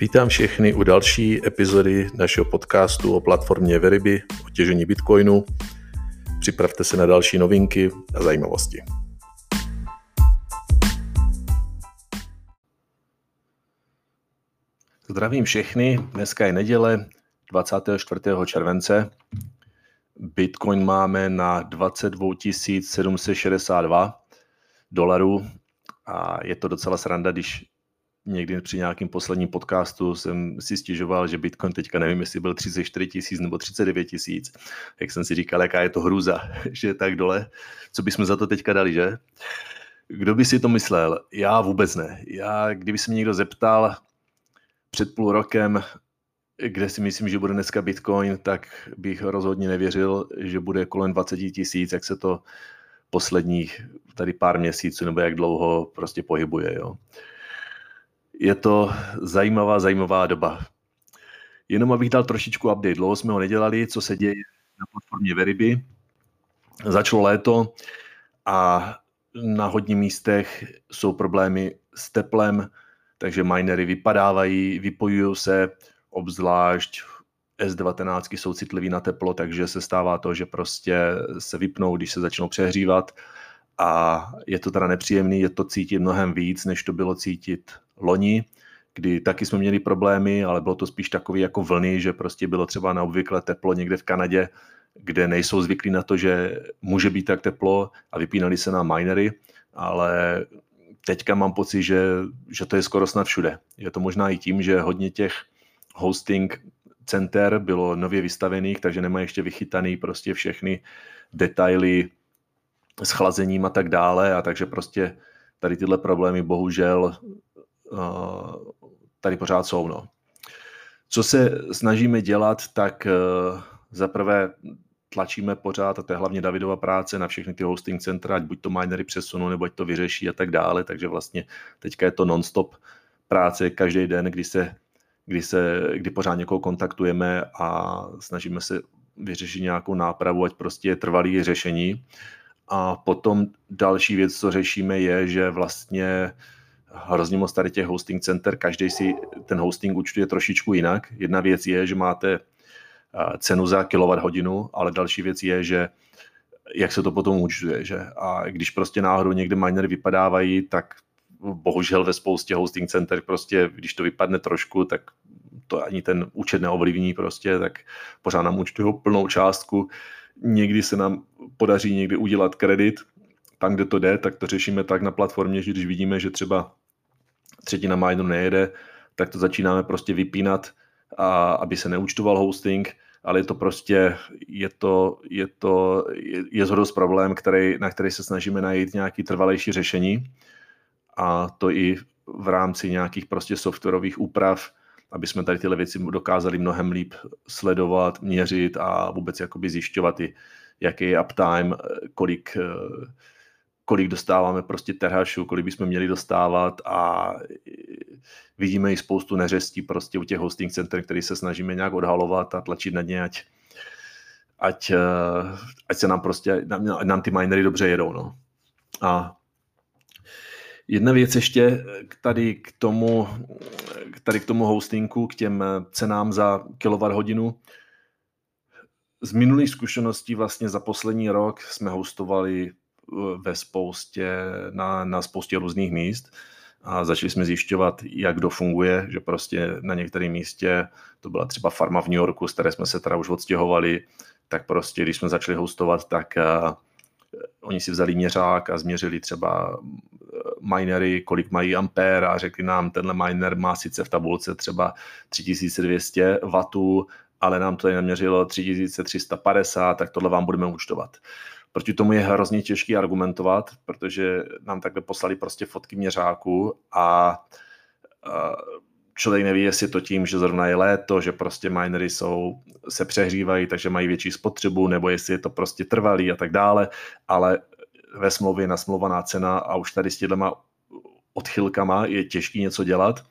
Vítám všechny u další epizody našeho podcastu o platformě Veriby, o těžení Bitcoinu. Připravte se na další novinky a zajímavosti. Zdravím všechny, dneska je neděle 24. července. Bitcoin máme na 22 762 dolarů a je to docela sranda, když někdy při nějakém posledním podcastu jsem si stěžoval, že Bitcoin teďka nevím, jestli byl 34 tisíc nebo 39 tisíc. Jak jsem si říkal, jaká je to hruza, že je tak dole. Co bychom za to teďka dali, že? Kdo by si to myslel? Já vůbec ne. Já, kdyby se mě někdo zeptal před půl rokem, kde si myslím, že bude dneska Bitcoin, tak bych rozhodně nevěřil, že bude kolem 20 tisíc, jak se to posledních tady pár měsíců nebo jak dlouho prostě pohybuje. Jo je to zajímavá, zajímavá doba. Jenom abych dal trošičku update. Dlouho jsme ho nedělali, co se děje na platformě Veriby. Začalo léto a na hodně místech jsou problémy s teplem, takže minery vypadávají, vypojují se, obzvlášť S19 jsou citliví na teplo, takže se stává to, že prostě se vypnou, když se začnou přehřívat a je to teda nepříjemný, je to cítit mnohem víc, než to bylo cítit loni, kdy taky jsme měli problémy, ale bylo to spíš takový jako vlny, že prostě bylo třeba na obvykle teplo někde v Kanadě, kde nejsou zvyklí na to, že může být tak teplo a vypínali se na minery, ale teďka mám pocit, že, že to je skoro snad všude. Je to možná i tím, že hodně těch hosting center bylo nově vystavených, takže nemají ještě vychytaný prostě všechny detaily s chlazením a tak dále a takže prostě tady tyhle problémy bohužel tady pořád jsou. No. Co se snažíme dělat, tak uh, zaprvé tlačíme pořád, a to je hlavně Davidova práce, na všechny ty hosting centra, ať buď to minery přesunou, nebo ať to vyřeší a tak dále, takže vlastně teďka je to non-stop práce každý den, kdy se, kdy se, kdy pořád někoho kontaktujeme a snažíme se vyřešit nějakou nápravu, ať prostě je trvalý řešení. A potom další věc, co řešíme, je, že vlastně hrozně moc tady těch hosting center, každý si ten hosting účtuje trošičku jinak. Jedna věc je, že máte cenu za kilowatt hodinu, ale další věc je, že jak se to potom účtuje, že? A když prostě náhodou někde minery vypadávají, tak bohužel ve spoustě hosting center prostě, když to vypadne trošku, tak to ani ten účet neovlivní prostě, tak pořád nám účtují plnou částku. Někdy se nám podaří někdy udělat kredit, tam, kde to jde, tak to řešíme tak na platformě, že když vidíme, že třeba třetina mineru nejede, tak to začínáme prostě vypínat, a, aby se neúčtoval hosting, ale je to prostě, je to, je to, je, je zhodost problém, který, na který se snažíme najít nějaký trvalejší řešení. A to i v rámci nějakých prostě softwarových úprav, aby jsme tady tyhle věci dokázali mnohem líp sledovat, měřit a vůbec jakoby zjišťovat i, jaký je uptime, kolik, kolik dostáváme prostě terhašů, kolik bychom měli dostávat a vidíme i spoustu neřestí prostě u těch hosting center, který se snažíme nějak odhalovat a tlačit na ně, ať, ať, eh, ať se nám prostě, nám, nám ty minery dobře jedou. No. A Jedna věc ještě tady k tomu, tady k tomu hostingu, k těm cenám za kilowatt hodinu. Z minulých zkušeností vlastně za poslední rok jsme hostovali ve spoustě, na, na spoustě různých míst a začali jsme zjišťovat, jak kdo funguje, že prostě na některém místě, to byla třeba farma v New Yorku, z které jsme se teda už odstěhovali, tak prostě, když jsme začali hostovat, tak uh, oni si vzali měřák a změřili třeba minery, kolik mají ampér a řekli nám, tenhle miner má sice v tabulce třeba 3200 W, ale nám to tady naměřilo 3350, tak tohle vám budeme účtovat. Proti tomu je hrozně těžký argumentovat, protože nám takhle poslali prostě fotky měřáku a člověk neví, jestli to tím, že zrovna je léto, že prostě minery jsou, se přehřívají, takže mají větší spotřebu, nebo jestli je to prostě trvalý a tak dále, ale ve smlouvě nasmluvaná cena a už tady s těma odchylkama je těžký něco dělat,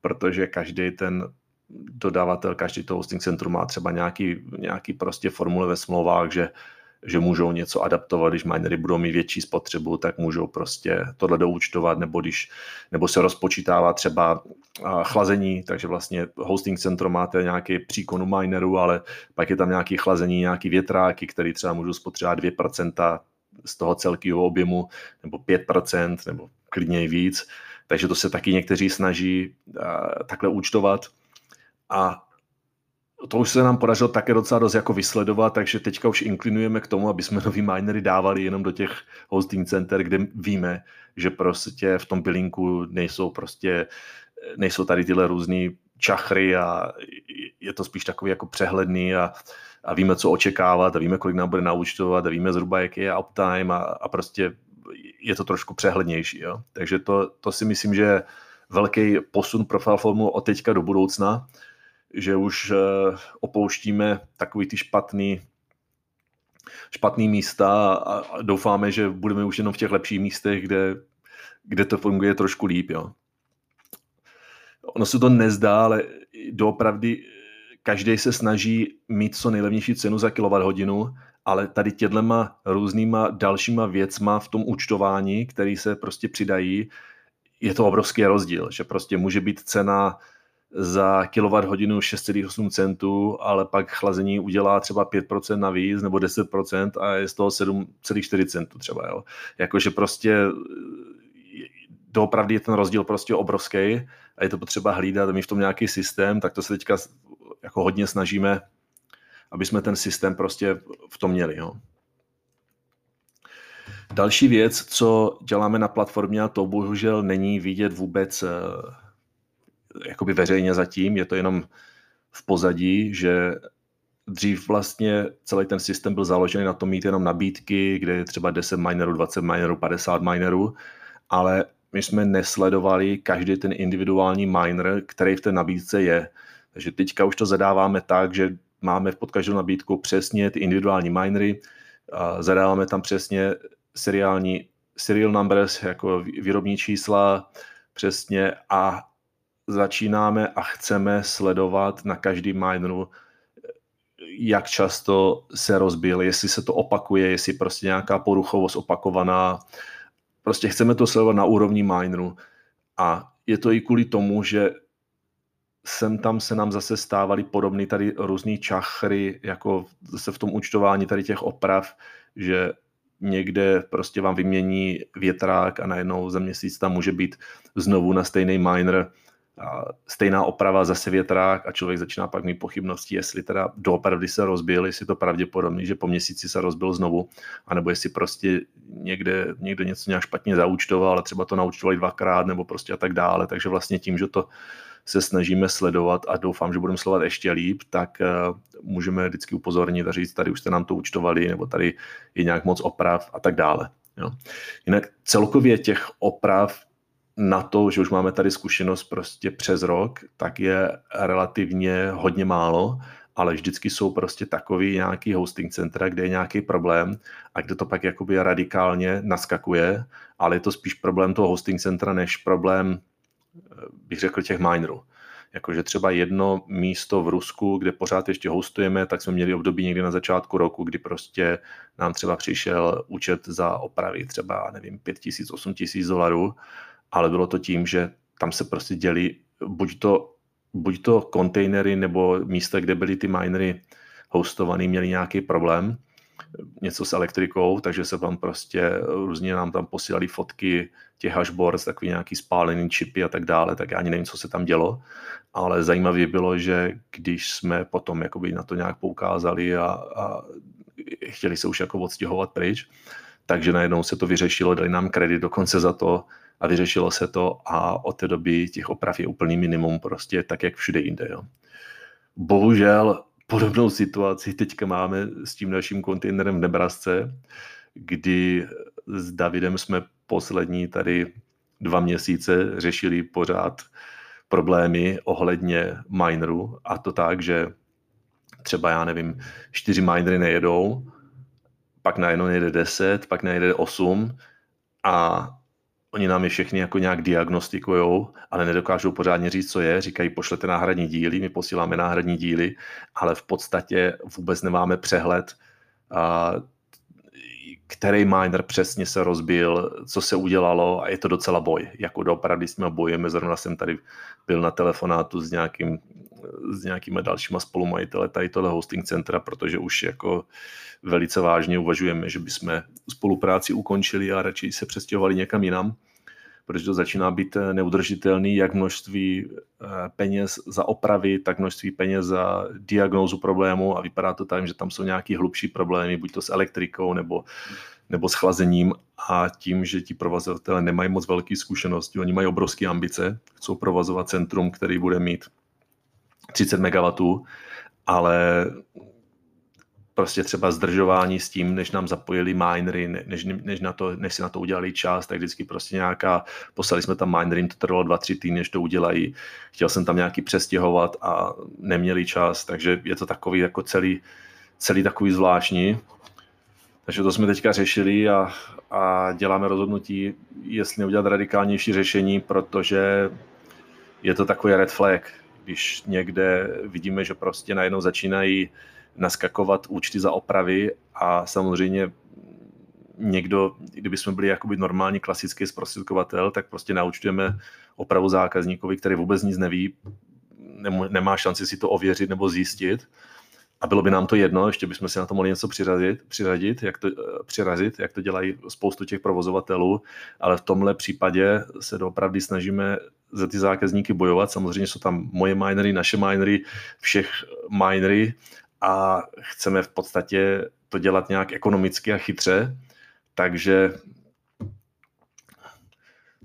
protože každý ten dodavatel, každý to hosting centrum má třeba nějaký, nějaký prostě formule ve smlouvách, že že můžou něco adaptovat, když minery budou mít větší spotřebu, tak můžou prostě tohle doučtovat, nebo když, nebo se rozpočítává třeba chlazení, takže vlastně hosting centrum máte nějaký příkon u mineru, ale pak je tam nějaký chlazení, nějaký větráky, který třeba můžou spotřebovat 2% z toho celkového objemu, nebo 5%, nebo klidně i víc. Takže to se taky někteří snaží takhle účtovat. A to už se nám podařilo také docela dost jako vysledovat, takže teďka už inklinujeme k tomu, aby jsme nový minery dávali jenom do těch hosting center, kde víme, že prostě v tom billinku nejsou prostě, nejsou tady tyhle různé čachry a je to spíš takový jako přehledný a, a víme, co očekávat a víme, kolik nám bude naučtovat a víme zhruba, jaký je uptime a, a prostě je to trošku přehlednější. Jo? Takže to, to si myslím, že velký posun pro Falformu od teďka do budoucna, že už eh, opouštíme takový ty špatný špatný místa a doufáme, že budeme už jenom v těch lepších místech, kde, kde to funguje trošku líp. Jo. Ono se to nezdá, ale doopravdy každý se snaží mít co nejlevnější cenu za kWh, ale tady tědlema různýma dalšíma věcma v tom účtování, který se prostě přidají, je to obrovský rozdíl, že prostě může být cena za kWh 6,8 centů, ale pak chlazení udělá třeba 5% navíc nebo 10% a je z toho 7,4 centů třeba. Jo. Jakože prostě doopravdy je ten rozdíl prostě obrovský a je to potřeba hlídat, my v tom nějaký systém, tak to se teďka jako hodně snažíme, aby jsme ten systém prostě v tom měli. Jo. Další věc, co děláme na platformě, a to bohužel není vidět vůbec eh, jakoby veřejně zatím, je to jenom v pozadí, že dřív vlastně celý ten systém byl založený na tom mít jenom nabídky, kde je třeba 10 minerů, 20 minerů, 50 minerů, ale my jsme nesledovali každý ten individuální miner, který v té nabídce je. Takže teďka už to zadáváme tak, že máme pod každou nabídku přesně ty individuální minery, zadáváme tam přesně seriální serial numbers, jako výrobní čísla, přesně a začínáme a chceme sledovat na každý mineru, jak často se rozbil, jestli se to opakuje, jestli prostě nějaká poruchovost opakovaná. Prostě chceme to sledovat na úrovni mineru. A je to i kvůli tomu, že sem tam se nám zase stávaly podobné tady různé čachry, jako zase v tom účtování tady těch oprav, že někde prostě vám vymění větrák a najednou za měsíc tam může být znovu na stejný miner stejná oprava, zase větrák a člověk začíná pak mít pochybnosti, jestli teda doopravdy se rozbil, jestli to pravděpodobně, že po měsíci se rozbil znovu, anebo jestli prostě někde, někdo něco nějak špatně zaúčtoval, ale třeba to naučtovali dvakrát nebo prostě a tak dále. Takže vlastně tím, že to se snažíme sledovat a doufám, že budeme sledovat ještě líp, tak uh, můžeme vždycky upozornit a říct, tady už jste nám to účtovali, nebo tady je nějak moc oprav a tak dále. Jo. Jinak celkově těch oprav na to, že už máme tady zkušenost prostě přes rok, tak je relativně hodně málo, ale vždycky jsou prostě takový nějaký hosting centra, kde je nějaký problém a kde to pak jakoby radikálně naskakuje, ale je to spíš problém toho hosting centra, než problém, eh, bych řekl, těch minerů. Jakože třeba jedno místo v Rusku, kde pořád ještě hostujeme, tak jsme měli období někdy na začátku roku, kdy prostě nám třeba přišel účet za opravy třeba, nevím, 5 tisíc, 8 tisíc dolarů ale bylo to tím, že tam se prostě děli buď to, buď to kontejnery nebo místa, kde byly ty minery hostovaný, měli nějaký problém, něco s elektrikou, takže se tam prostě různě nám tam posílali fotky těch hashboards, takový nějaký spálený čipy a tak dále, tak já ani nevím, co se tam dělo, ale zajímavé bylo, že když jsme potom jakoby na to nějak poukázali a, a chtěli se už jako odstěhovat pryč, takže najednou se to vyřešilo, dali nám kredit dokonce za to, a vyřešilo se to a od té doby těch oprav je úplný minimum, prostě tak, jak všude jinde. Jo. Bohužel podobnou situaci teďka máme s tím naším kontejnerem v Nebrasce, kdy s Davidem jsme poslední tady dva měsíce řešili pořád problémy ohledně minerů a to tak, že třeba já nevím, čtyři minery nejedou, pak najednou jede 10, pak najede 8 a Oni nám je všechny jako nějak diagnostikují, ale nedokážou pořádně říct, co je. Říkají, pošlete náhradní díly, my posíláme náhradní díly, ale v podstatě vůbec nemáme přehled, který miner přesně se rozbil, co se udělalo a je to docela boj. Jako doopravdy nimi bojujeme, zrovna jsem tady byl na telefonátu s nějakým s nějakými dalšíma spolumajiteli tady tohle hosting centra, protože už jako velice vážně uvažujeme, že bychom spolupráci ukončili a radši se přestěhovali někam jinam, protože to začíná být neudržitelný, jak množství eh, peněz za opravy, tak množství peněz za diagnózu problému a vypadá to tak, že tam jsou nějaký hlubší problémy, buď to s elektrikou nebo, nebo s chlazením a tím, že ti provozovatelé nemají moc velké zkušenosti, oni mají obrovské ambice, chcou provozovat centrum, který bude mít 30 MW, ale prostě třeba zdržování s tím, než nám zapojili minery, než, než, na to, než si na to udělali čas, tak vždycky prostě nějaká, poslali jsme tam minery, to trvalo dva, tři týdny, než to udělají. Chtěl jsem tam nějaký přestěhovat a neměli čas, takže je to takový jako celý, celý takový zvláštní. Takže to jsme teďka řešili a, a děláme rozhodnutí, jestli neudělat radikálnější řešení, protože je to takový red flag když někde vidíme, že prostě najednou začínají naskakovat účty za opravy a samozřejmě někdo, kdyby jsme byli jakoby normální klasický zprostředkovatel, tak prostě naučtujeme opravu zákazníkovi, který vůbec nic neví, nemá šanci si to ověřit nebo zjistit. A bylo by nám to jedno, ještě bychom si na to mohli něco přirazit, přiradit, jak to, přirazit, jak to dělají spoustu těch provozovatelů, ale v tomhle případě se doopravdy snažíme za ty zákazníky bojovat. Samozřejmě jsou tam moje minery, naše minery, všech minery a chceme v podstatě to dělat nějak ekonomicky a chytře, takže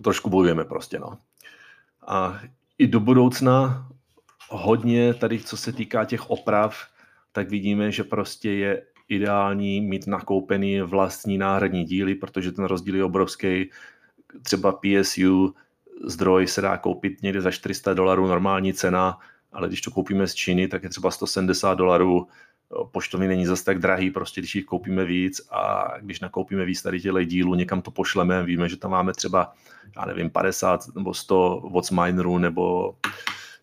trošku bojujeme prostě, no. A i do budoucna hodně tady, co se týká těch oprav, tak vidíme, že prostě je ideální mít nakoupený vlastní náhradní díly, protože ten rozdíl je obrovský. Třeba PSU zdroj se dá koupit někde za 400 dolarů, normální cena, ale když to koupíme z Číny, tak je třeba 170 dolarů. Poštovny není zase tak drahý, prostě když jich koupíme víc a když nakoupíme víc tady těchto dílů, někam to pošleme, víme, že tam máme třeba, já nevím, 50 nebo 100 watts minerů nebo,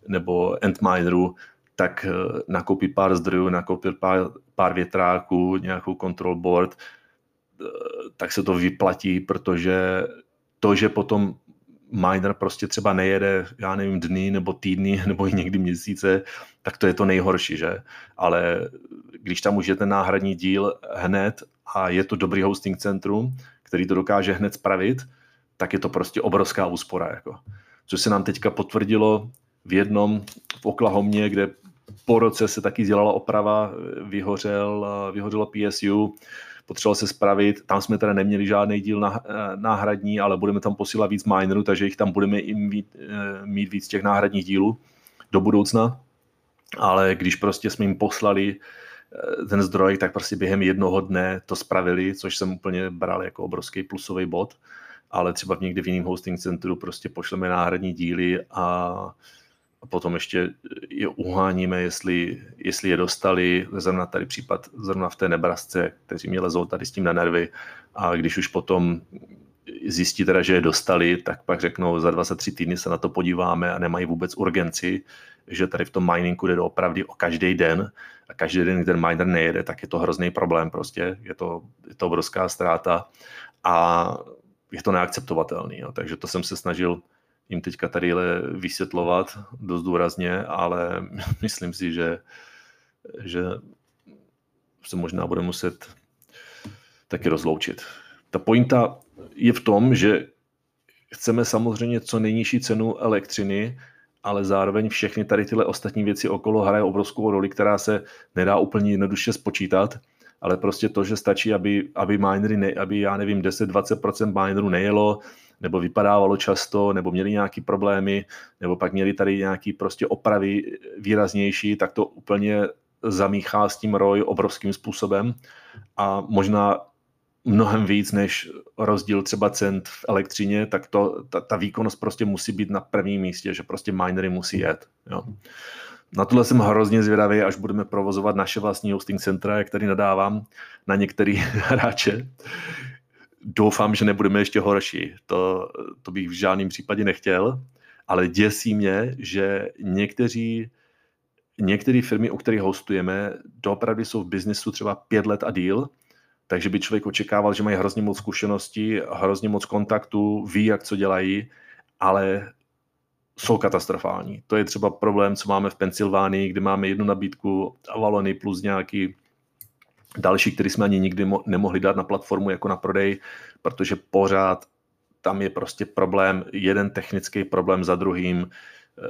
nebo end minerů, tak eh, nakoupit pár zdrojů, nakoupit pár, pár větráků, nějakou control board, eh, tak se to vyplatí, protože to, že potom miner prostě třeba nejede, já nevím, dny nebo týdny nebo i někdy měsíce, tak to je to nejhorší, že? Ale když tam už je ten náhradní díl hned a je to dobrý hosting centrum, který to dokáže hned spravit, tak je to prostě obrovská úspora. Jako. Což se nám teďka potvrdilo v jednom v Oklahomě, kde po roce se taky dělala oprava, vyhořel, vyhořelo PSU, potřeboval se spravit. Tam jsme teda neměli žádný díl eh, náhradní, ale budeme tam posílat víc minerů, takže jich tam budeme i mít, eh, mít víc těch náhradních dílů do budoucna. Ale když prostě jsme jim poslali eh, ten zdroj, tak prostě během jednoho dne to spravili, což jsem úplně bral jako obrovský plusový bod. Ale třeba v někde v jiném hosting centru prostě pošleme náhradní díly a a potom ještě je uháníme, jestli, jestli je dostali, zrovna tady případ, zrovna v té Nebrasce, kteří mě lezou tady s tím na nervy a když už potom zjistí teda, že je dostali, tak pak řeknou, za 23 týdny se na to podíváme a nemají vůbec urgenci, že tady v tom miningu jde opravdu o každý den a každý den, ten miner nejede, tak je to hrozný problém prostě, je to, je to obrovská ztráta a je to neakceptovatelný. Jo. Takže to jsem se snažil jim teďka tady vysvětlovat dost důrazně, ale myslím si, že, že se možná bude muset taky rozloučit. Ta pointa je v tom, že chceme samozřejmě co nejnižší cenu elektřiny, ale zároveň všechny tady tyhle ostatní věci okolo hrají obrovskou roli, která se nedá úplně jednoduše spočítat, ale prostě to, že stačí, aby, aby minery, ne, aby já nevím, 10-20% minerů nejelo, nebo vypadávalo často, nebo měli nějaké problémy, nebo pak měli tady nějaké prostě opravy výraznější, tak to úplně zamíchá s tím roj obrovským způsobem a možná mnohem víc než rozdíl třeba cent v elektřině, tak to, ta, ta výkonnost prostě musí být na prvním místě, že prostě minery musí jet. Jo. Na tohle jsem hrozně zvědavý, až budeme provozovat naše vlastní hosting centra, jak tady nadávám na některý hráče, doufám, že nebudeme ještě horší. To, to bych v žádném případě nechtěl, ale děsí mě, že někteří některé firmy, u kterých hostujeme, doopravdy jsou v biznesu třeba pět let a díl takže by člověk očekával, že mají hrozně moc zkušeností, hrozně moc kontaktů, ví, jak co dělají, ale jsou katastrofální. To je třeba problém, co máme v Pensylvánii, kde máme jednu nabídku Avalony plus nějaký další, který jsme ani nikdy mo- nemohli dát na platformu jako na prodej, protože pořád tam je prostě problém, jeden technický problém za druhým. Eh,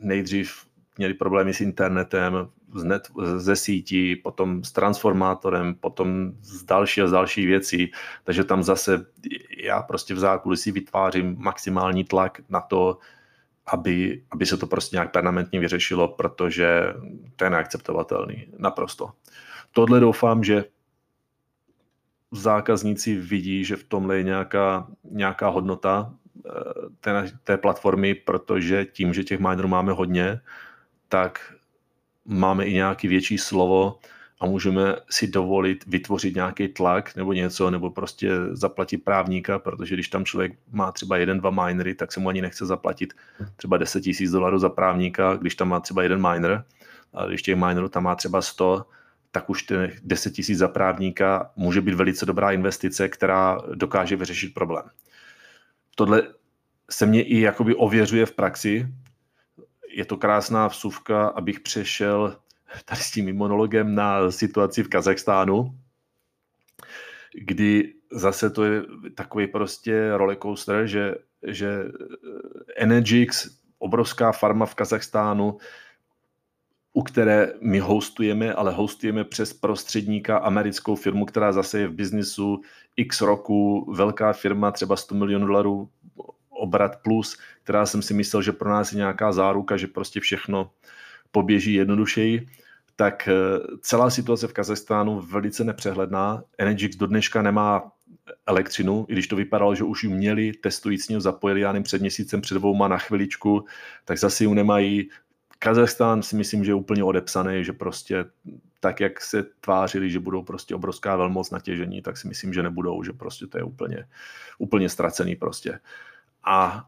nejdřív měli problémy s internetem, z net, ze sítí, potom s transformátorem, potom z další a z další věcí. Takže tam zase já prostě v zákulisí vytvářím maximální tlak na to, aby, aby se to prostě nějak permanentně vyřešilo, protože to je neakceptovatelný. Naprosto. Tohle doufám, že zákazníci vidí, že v tomhle je nějaká, nějaká hodnota eh, té, té platformy, protože tím, že těch minerů máme hodně, tak máme i nějaký větší slovo a můžeme si dovolit vytvořit nějaký tlak nebo něco, nebo prostě zaplatit právníka, protože když tam člověk má třeba jeden, dva minery, tak se mu ani nechce zaplatit třeba 10 tisíc dolarů za právníka, když tam má třeba jeden miner, a když těch minerů tam má třeba 100, tak už těch 10 tisíc za právníka může být velice dobrá investice, která dokáže vyřešit problém. Tohle se mě i jakoby ověřuje v praxi. Je to krásná vsuvka, abych přešel tady s tím monologem na situaci v Kazachstánu, kdy zase to je takový prostě rollercoaster, že, že Energix, obrovská farma v Kazachstánu, u které my hostujeme, ale hostujeme přes prostředníka americkou firmu, která zase je v biznisu x roku, velká firma, třeba 100 milionů dolarů obrat plus, která jsem si myslel, že pro nás je nějaká záruka, že prostě všechno poběží jednodušeji, tak eh, celá situace v Kazachstánu velice nepřehledná. Energix do dneška nemá elektřinu, i když to vypadalo, že už ji měli, testující zapojili, já před měsícem, před dvouma na chviličku, tak zase ji nemají, Kazachstán si myslím, že je úplně odepsaný, že prostě tak, jak se tvářili, že budou prostě obrovská velmoc natěžení, tak si myslím, že nebudou, že prostě to je úplně, úplně ztracený prostě. A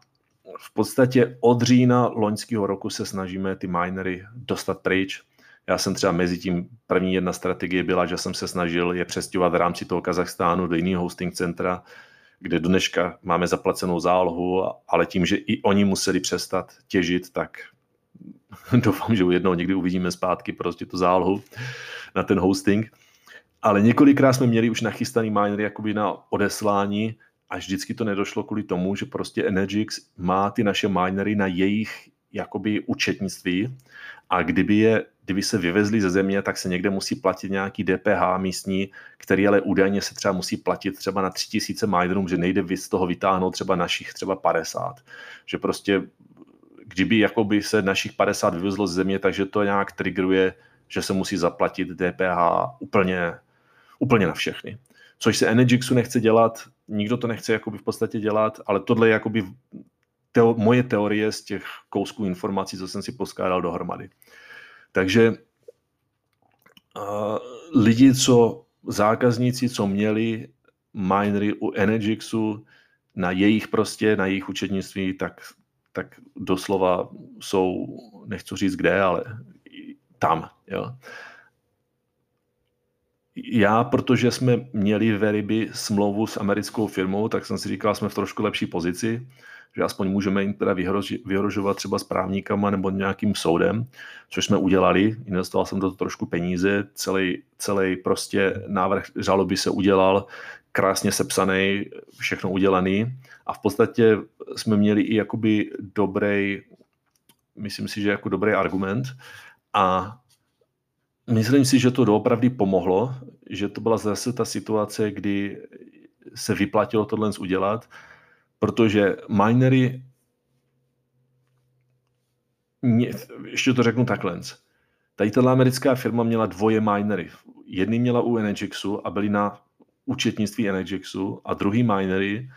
v podstatě od října loňského roku se snažíme ty minery dostat pryč. Já jsem třeba mezi tím, první jedna strategie byla, že jsem se snažil je přestěhovat v rámci toho Kazachstánu do jiného hosting centra, kde dneška máme zaplacenou zálohu, ale tím, že i oni museli přestat těžit, tak doufám, že jednou někdy uvidíme zpátky prostě tu zálohu na ten hosting. Ale několikrát jsme měli už nachystaný miner jakoby na odeslání a vždycky to nedošlo kvůli tomu, že prostě Energix má ty naše minery na jejich jakoby účetnictví a kdyby je kdyby se vyvezli ze země, tak se někde musí platit nějaký DPH místní, který ale údajně se třeba musí platit třeba na 3000 minerů, že nejde z toho vytáhnout třeba našich třeba 50. Že prostě kdyby jakoby se našich 50 vyvezlo z země, takže to nějak triggeruje, že se musí zaplatit DPH úplně, úplně na všechny. Což se Energixu nechce dělat, nikdo to nechce jakoby v podstatě dělat, ale tohle je jakoby teo, moje teorie z těch kousků informací, co jsem si poskládal dohromady. Takže uh, lidi, co zákazníci, co měli minery u Energixu na jejich prostě, na jejich účetnictví, tak tak doslova jsou, nechci říct kde, ale tam. Jo. Já, protože jsme měli Veriby smlouvu s americkou firmou, tak jsem si říkal, jsme v trošku lepší pozici, že aspoň můžeme jim teda vyhrožovat třeba s právníkama nebo nějakým soudem, což jsme udělali. Investoval jsem do toho trošku peníze, celý, celý prostě návrh žaloby se udělal, krásně sepsaný, všechno udělaný. A v podstatě jsme měli i jakoby dobrý, myslím si, že jako dobrý argument. A myslím si, že to doopravdy pomohlo, že to byla zase ta situace, kdy se vyplatilo tohle udělat, protože minery ještě to řeknu takhle. Tady tato americká firma měla dvoje minery. Jedný měla u Energixu a byli na účetnictví Energixu a druhý minery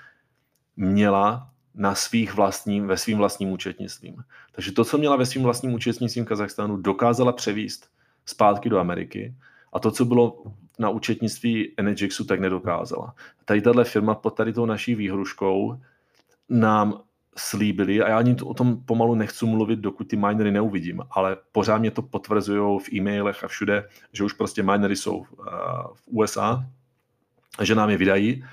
měla na svých vlastním, ve svým vlastním účetnictvím. Takže to, co měla ve svým vlastním účetnictvím Kazachstánu, dokázala převíst zpátky do Ameriky a to, co bylo na účetnictví Energixu, tak nedokázala. Tady tahle firma pod tady tou naší výhruškou nám slíbili, a já ani o tom pomalu nechci mluvit, dokud ty minery neuvidím, ale pořád mě to potvrzují v e-mailech a všude, že už prostě minery jsou v USA že nám je vydají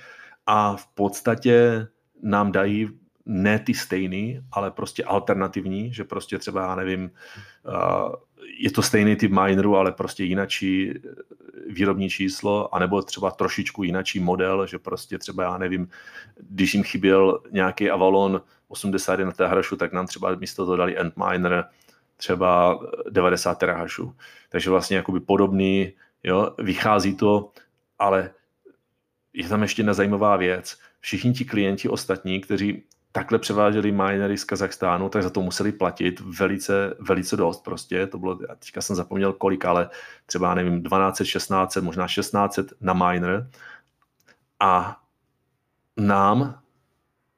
a v podstatě nám dají ne ty stejný, ale prostě alternativní, že prostě třeba, já nevím, je to stejný typ mineru, ale prostě jinačí výrobní číslo, anebo třeba trošičku jinačí model, že prostě třeba, já nevím, když jim chyběl nějaký Avalon 81 terahašu, tak nám třeba místo toho dali Antminer třeba 90 terahašů. Takže vlastně jakoby podobný, jo, vychází to, ale je tam ještě jedna zajímavá věc. Všichni ti klienti ostatní, kteří takhle převáželi minery z Kazachstánu, tak za to museli platit velice, velice dost prostě. To bylo, teďka jsem zapomněl kolik, ale třeba, nevím, 12, 16, možná 16 na miner. A nám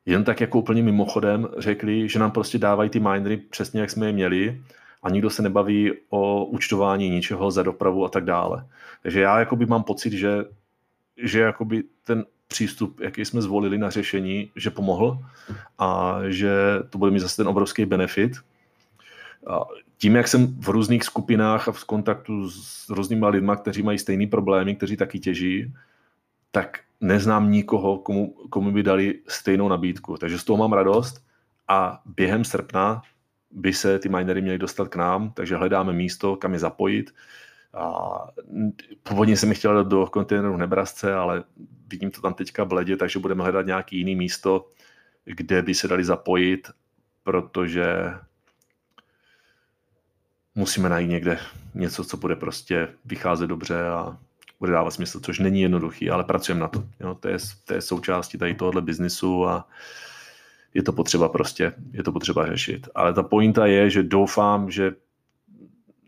jen tak jako úplně mimochodem řekli, že nám prostě dávají ty minery přesně, jak jsme je měli a nikdo se nebaví o účtování ničeho za dopravu a tak dále. Takže já jakoby mám pocit, že, že jakoby ten přístup, jaký jsme zvolili na řešení, že pomohl a že to bude mít zase ten obrovský benefit. A tím, jak jsem v různých skupinách a v kontaktu s různými lidmi, kteří mají stejné problémy, kteří taky těží, tak neznám nikoho, komu, komu by dali stejnou nabídku. Takže z toho mám radost a během srpna by se ty minery měly dostat k nám, takže hledáme místo, kam je zapojit. A původně jsem chtěl do kontejneru v Nebrasce, ale vidím to tam teďka v ledě, takže budeme hledat nějaký jiný místo, kde by se dali zapojit, protože musíme najít někde něco, co bude prostě vycházet dobře a bude dávat smysl, což není jednoduchý, ale pracujeme na to. Jo, to, je, to je součástí tady tohohle biznisu a je to potřeba prostě, je to potřeba řešit. Ale ta pointa je, že doufám, že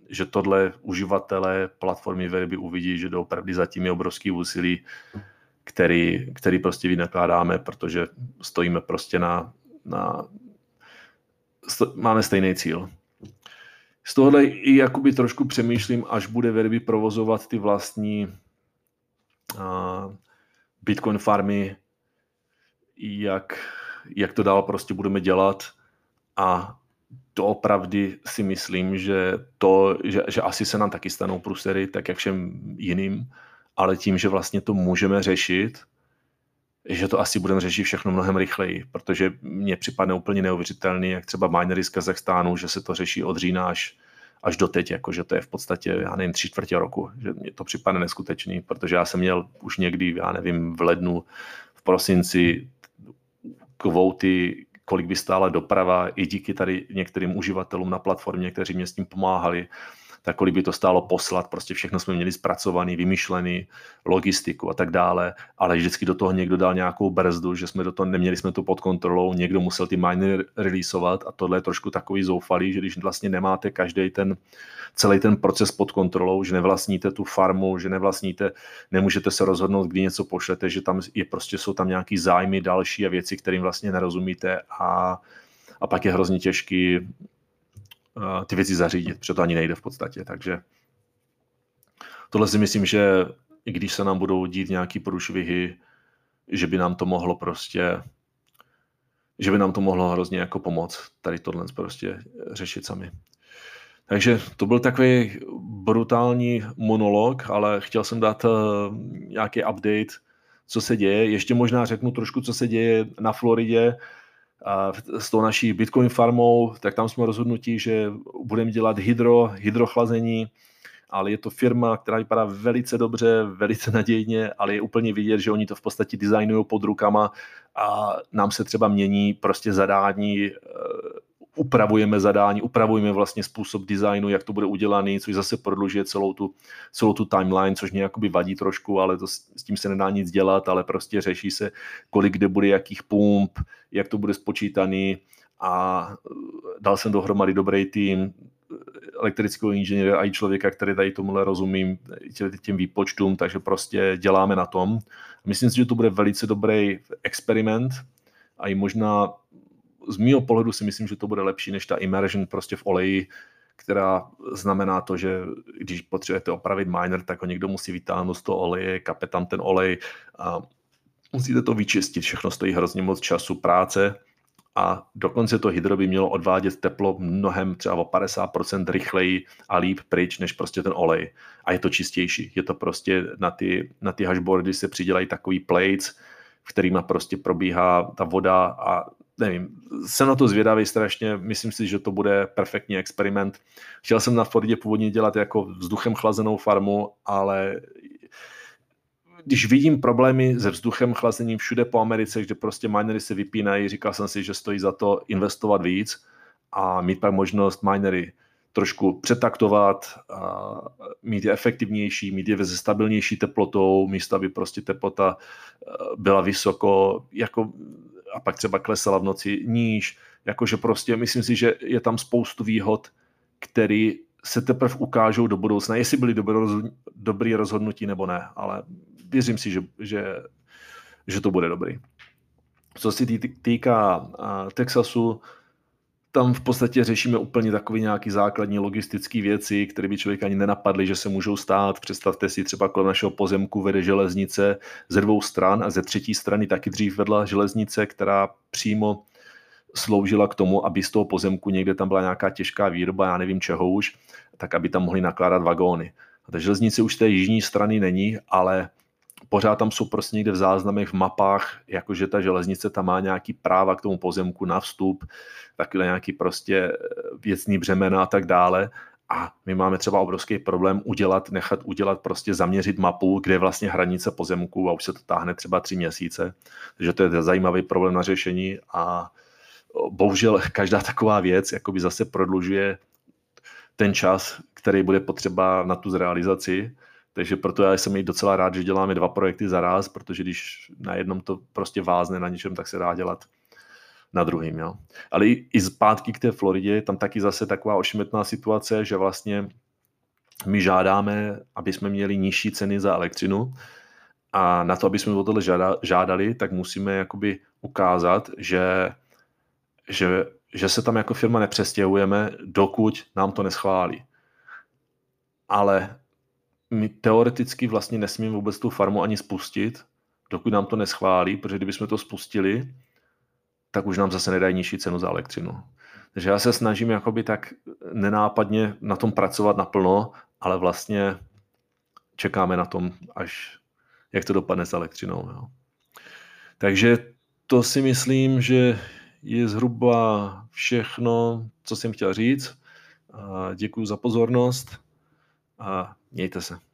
že tohle uživatelé platformy Verby uvidí, že doopravdy zatím je obrovský úsilí, který, který prostě vynakládáme, protože stojíme prostě na, na sto, máme stejný cíl. Z tohohle i jakoby trošku přemýšlím, až bude Verby provozovat ty vlastní uh, Bitcoin farmy, jak, jak to dál prostě budeme dělat a doopravdy si myslím, že to, že, že asi se nám taky stanou prusery, tak jak všem jiným, ale tím, že vlastně to můžeme řešit, že to asi budeme řešit všechno mnohem rychleji, protože mně připadne úplně neuvěřitelný, jak třeba minery z Kazachstánu, že se to řeší od října až, až do teď, jako že to je v podstatě, já nevím, tři čtvrtě roku, že mně to připadne neskutečný, protože já jsem měl už někdy, já nevím, v lednu, v prosinci kvóty, kolik by stála doprava i díky tady některým uživatelům na platformě, kteří mě s tím pomáhali tak kolik by to stálo poslat, prostě všechno jsme měli zpracovaný, vymyšlený, logistiku a tak dále, ale vždycky do toho někdo dal nějakou brzdu, že jsme do toho, neměli jsme to pod kontrolou, někdo musel ty miny releaseovat a tohle je trošku takový zoufalý, že když vlastně nemáte každý ten, celý ten proces pod kontrolou, že nevlastníte tu farmu, že nevlastníte, nemůžete se rozhodnout, kdy něco pošlete, že tam je prostě jsou tam nějaký zájmy další a věci, kterým vlastně nerozumíte a a pak je hrozně těžký ty věci zařídit, protože to ani nejde v podstatě. Takže tohle si myslím, že i když se nám budou dít nějaký průšvihy, že by nám to mohlo prostě že by nám to mohlo hrozně jako pomoct tady tohle prostě řešit sami. Takže to byl takový brutální monolog, ale chtěl jsem dát uh, nějaký update, co se děje. Ještě možná řeknu trošku, co se děje na Floridě s tou naší Bitcoin farmou, tak tam jsme rozhodnutí, že budeme dělat hydro, hydrochlazení, ale je to firma, která vypadá velice dobře, velice nadějně, ale je úplně vidět, že oni to v podstatě designují pod rukama a nám se třeba mění prostě zadání eh, upravujeme zadání, upravujeme vlastně způsob designu, jak to bude udělaný, což zase prodlužuje celou tu, celou tu timeline, což mě jakoby vadí trošku, ale to, s tím se nedá nic dělat, ale prostě řeší se, kolik kde bude jakých pump, jak to bude spočítaný a dal jsem dohromady dobrý tým, elektrického inženýra a i člověka, který tady tomuhle rozumím, těm výpočtům, takže prostě děláme na tom. Myslím si, že to bude velice dobrý experiment a i možná z mého pohledu si myslím, že to bude lepší než ta immersion prostě v oleji, která znamená to, že když potřebujete opravit miner, tak ho někdo musí vytáhnout z toho oleje, kape tam ten olej a musíte to vyčistit, všechno stojí hrozně moc času, práce a dokonce to hydro by mělo odvádět teplo mnohem třeba o 50% rychleji a líp pryč, než prostě ten olej. A je to čistější. Je to prostě na ty, na ty hashboardy se přidělají takový plates, v kterýma prostě probíhá ta voda a nevím, jsem na to zvědavý strašně, myslím si, že to bude perfektní experiment. Chtěl jsem na Fordě původně dělat jako vzduchem chlazenou farmu, ale když vidím problémy se vzduchem chlazením všude po Americe, kde prostě minery se vypínají, říkal jsem si, že stojí za to investovat víc a mít pak možnost minery trošku přetaktovat, a mít je efektivnější, mít je se stabilnější teplotou, místo aby prostě teplota eh, byla vysoko, jako, a pak třeba klesala v noci níž, jakože prostě myslím si, že je tam spoustu výhod, které se teprve ukážou do budoucna, jestli byly dobrý rozhodnutí nebo ne, ale věřím si, že, že, že to bude dobrý. Co se týká Texasu, tam v podstatě řešíme úplně takové nějaké základní logistické věci, které by člověk ani nenapadly, že se můžou stát. Představte si, třeba kolem našeho pozemku vede železnice ze dvou stran a ze třetí strany taky dřív vedla železnice, která přímo sloužila k tomu, aby z toho pozemku někde tam byla nějaká těžká výroba, já nevím čeho už, tak aby tam mohli nakládat vagóny. A ta železnice už z té jižní strany není, ale pořád tam jsou prostě někde v záznamech, v mapách, jakože ta železnice tam má nějaký práva k tomu pozemku na vstup, takhle nějaký prostě eh, věcný břemena a tak dále. A my máme třeba obrovský problém udělat, nechat udělat, prostě zaměřit mapu, kde je vlastně hranice pozemku a už se to táhne třeba tři měsíce. Takže to je zajímavý problém na řešení a bohužel každá taková věc jakoby zase prodlužuje ten čas, který bude potřeba na tu zrealizaci takže proto já jsem i docela rád, že děláme dva projekty za raz, protože když na jednom to prostě vázne na něčem, tak se dá dělat na druhým. Jo. Ale i, i zpátky k té Floridě, tam taky zase taková ošmetná situace, že vlastně my žádáme, aby jsme měli nižší ceny za elektřinu a na to, aby jsme o tohle žádali, tak musíme jakoby ukázat, že, že, že se tam jako firma nepřestěhujeme, dokud nám to neschválí. Ale my teoreticky vlastně nesmíme vůbec tu farmu ani spustit, dokud nám to neschválí, protože kdybychom to spustili, tak už nám zase nedají nižší cenu za elektřinu. Takže já se snažím jakoby tak nenápadně na tom pracovat naplno, ale vlastně čekáme na tom, až jak to dopadne s elektřinou. Jo. Takže to si myslím, že je zhruba všechno, co jsem chtěl říct. Děkuji za pozornost a mějte se.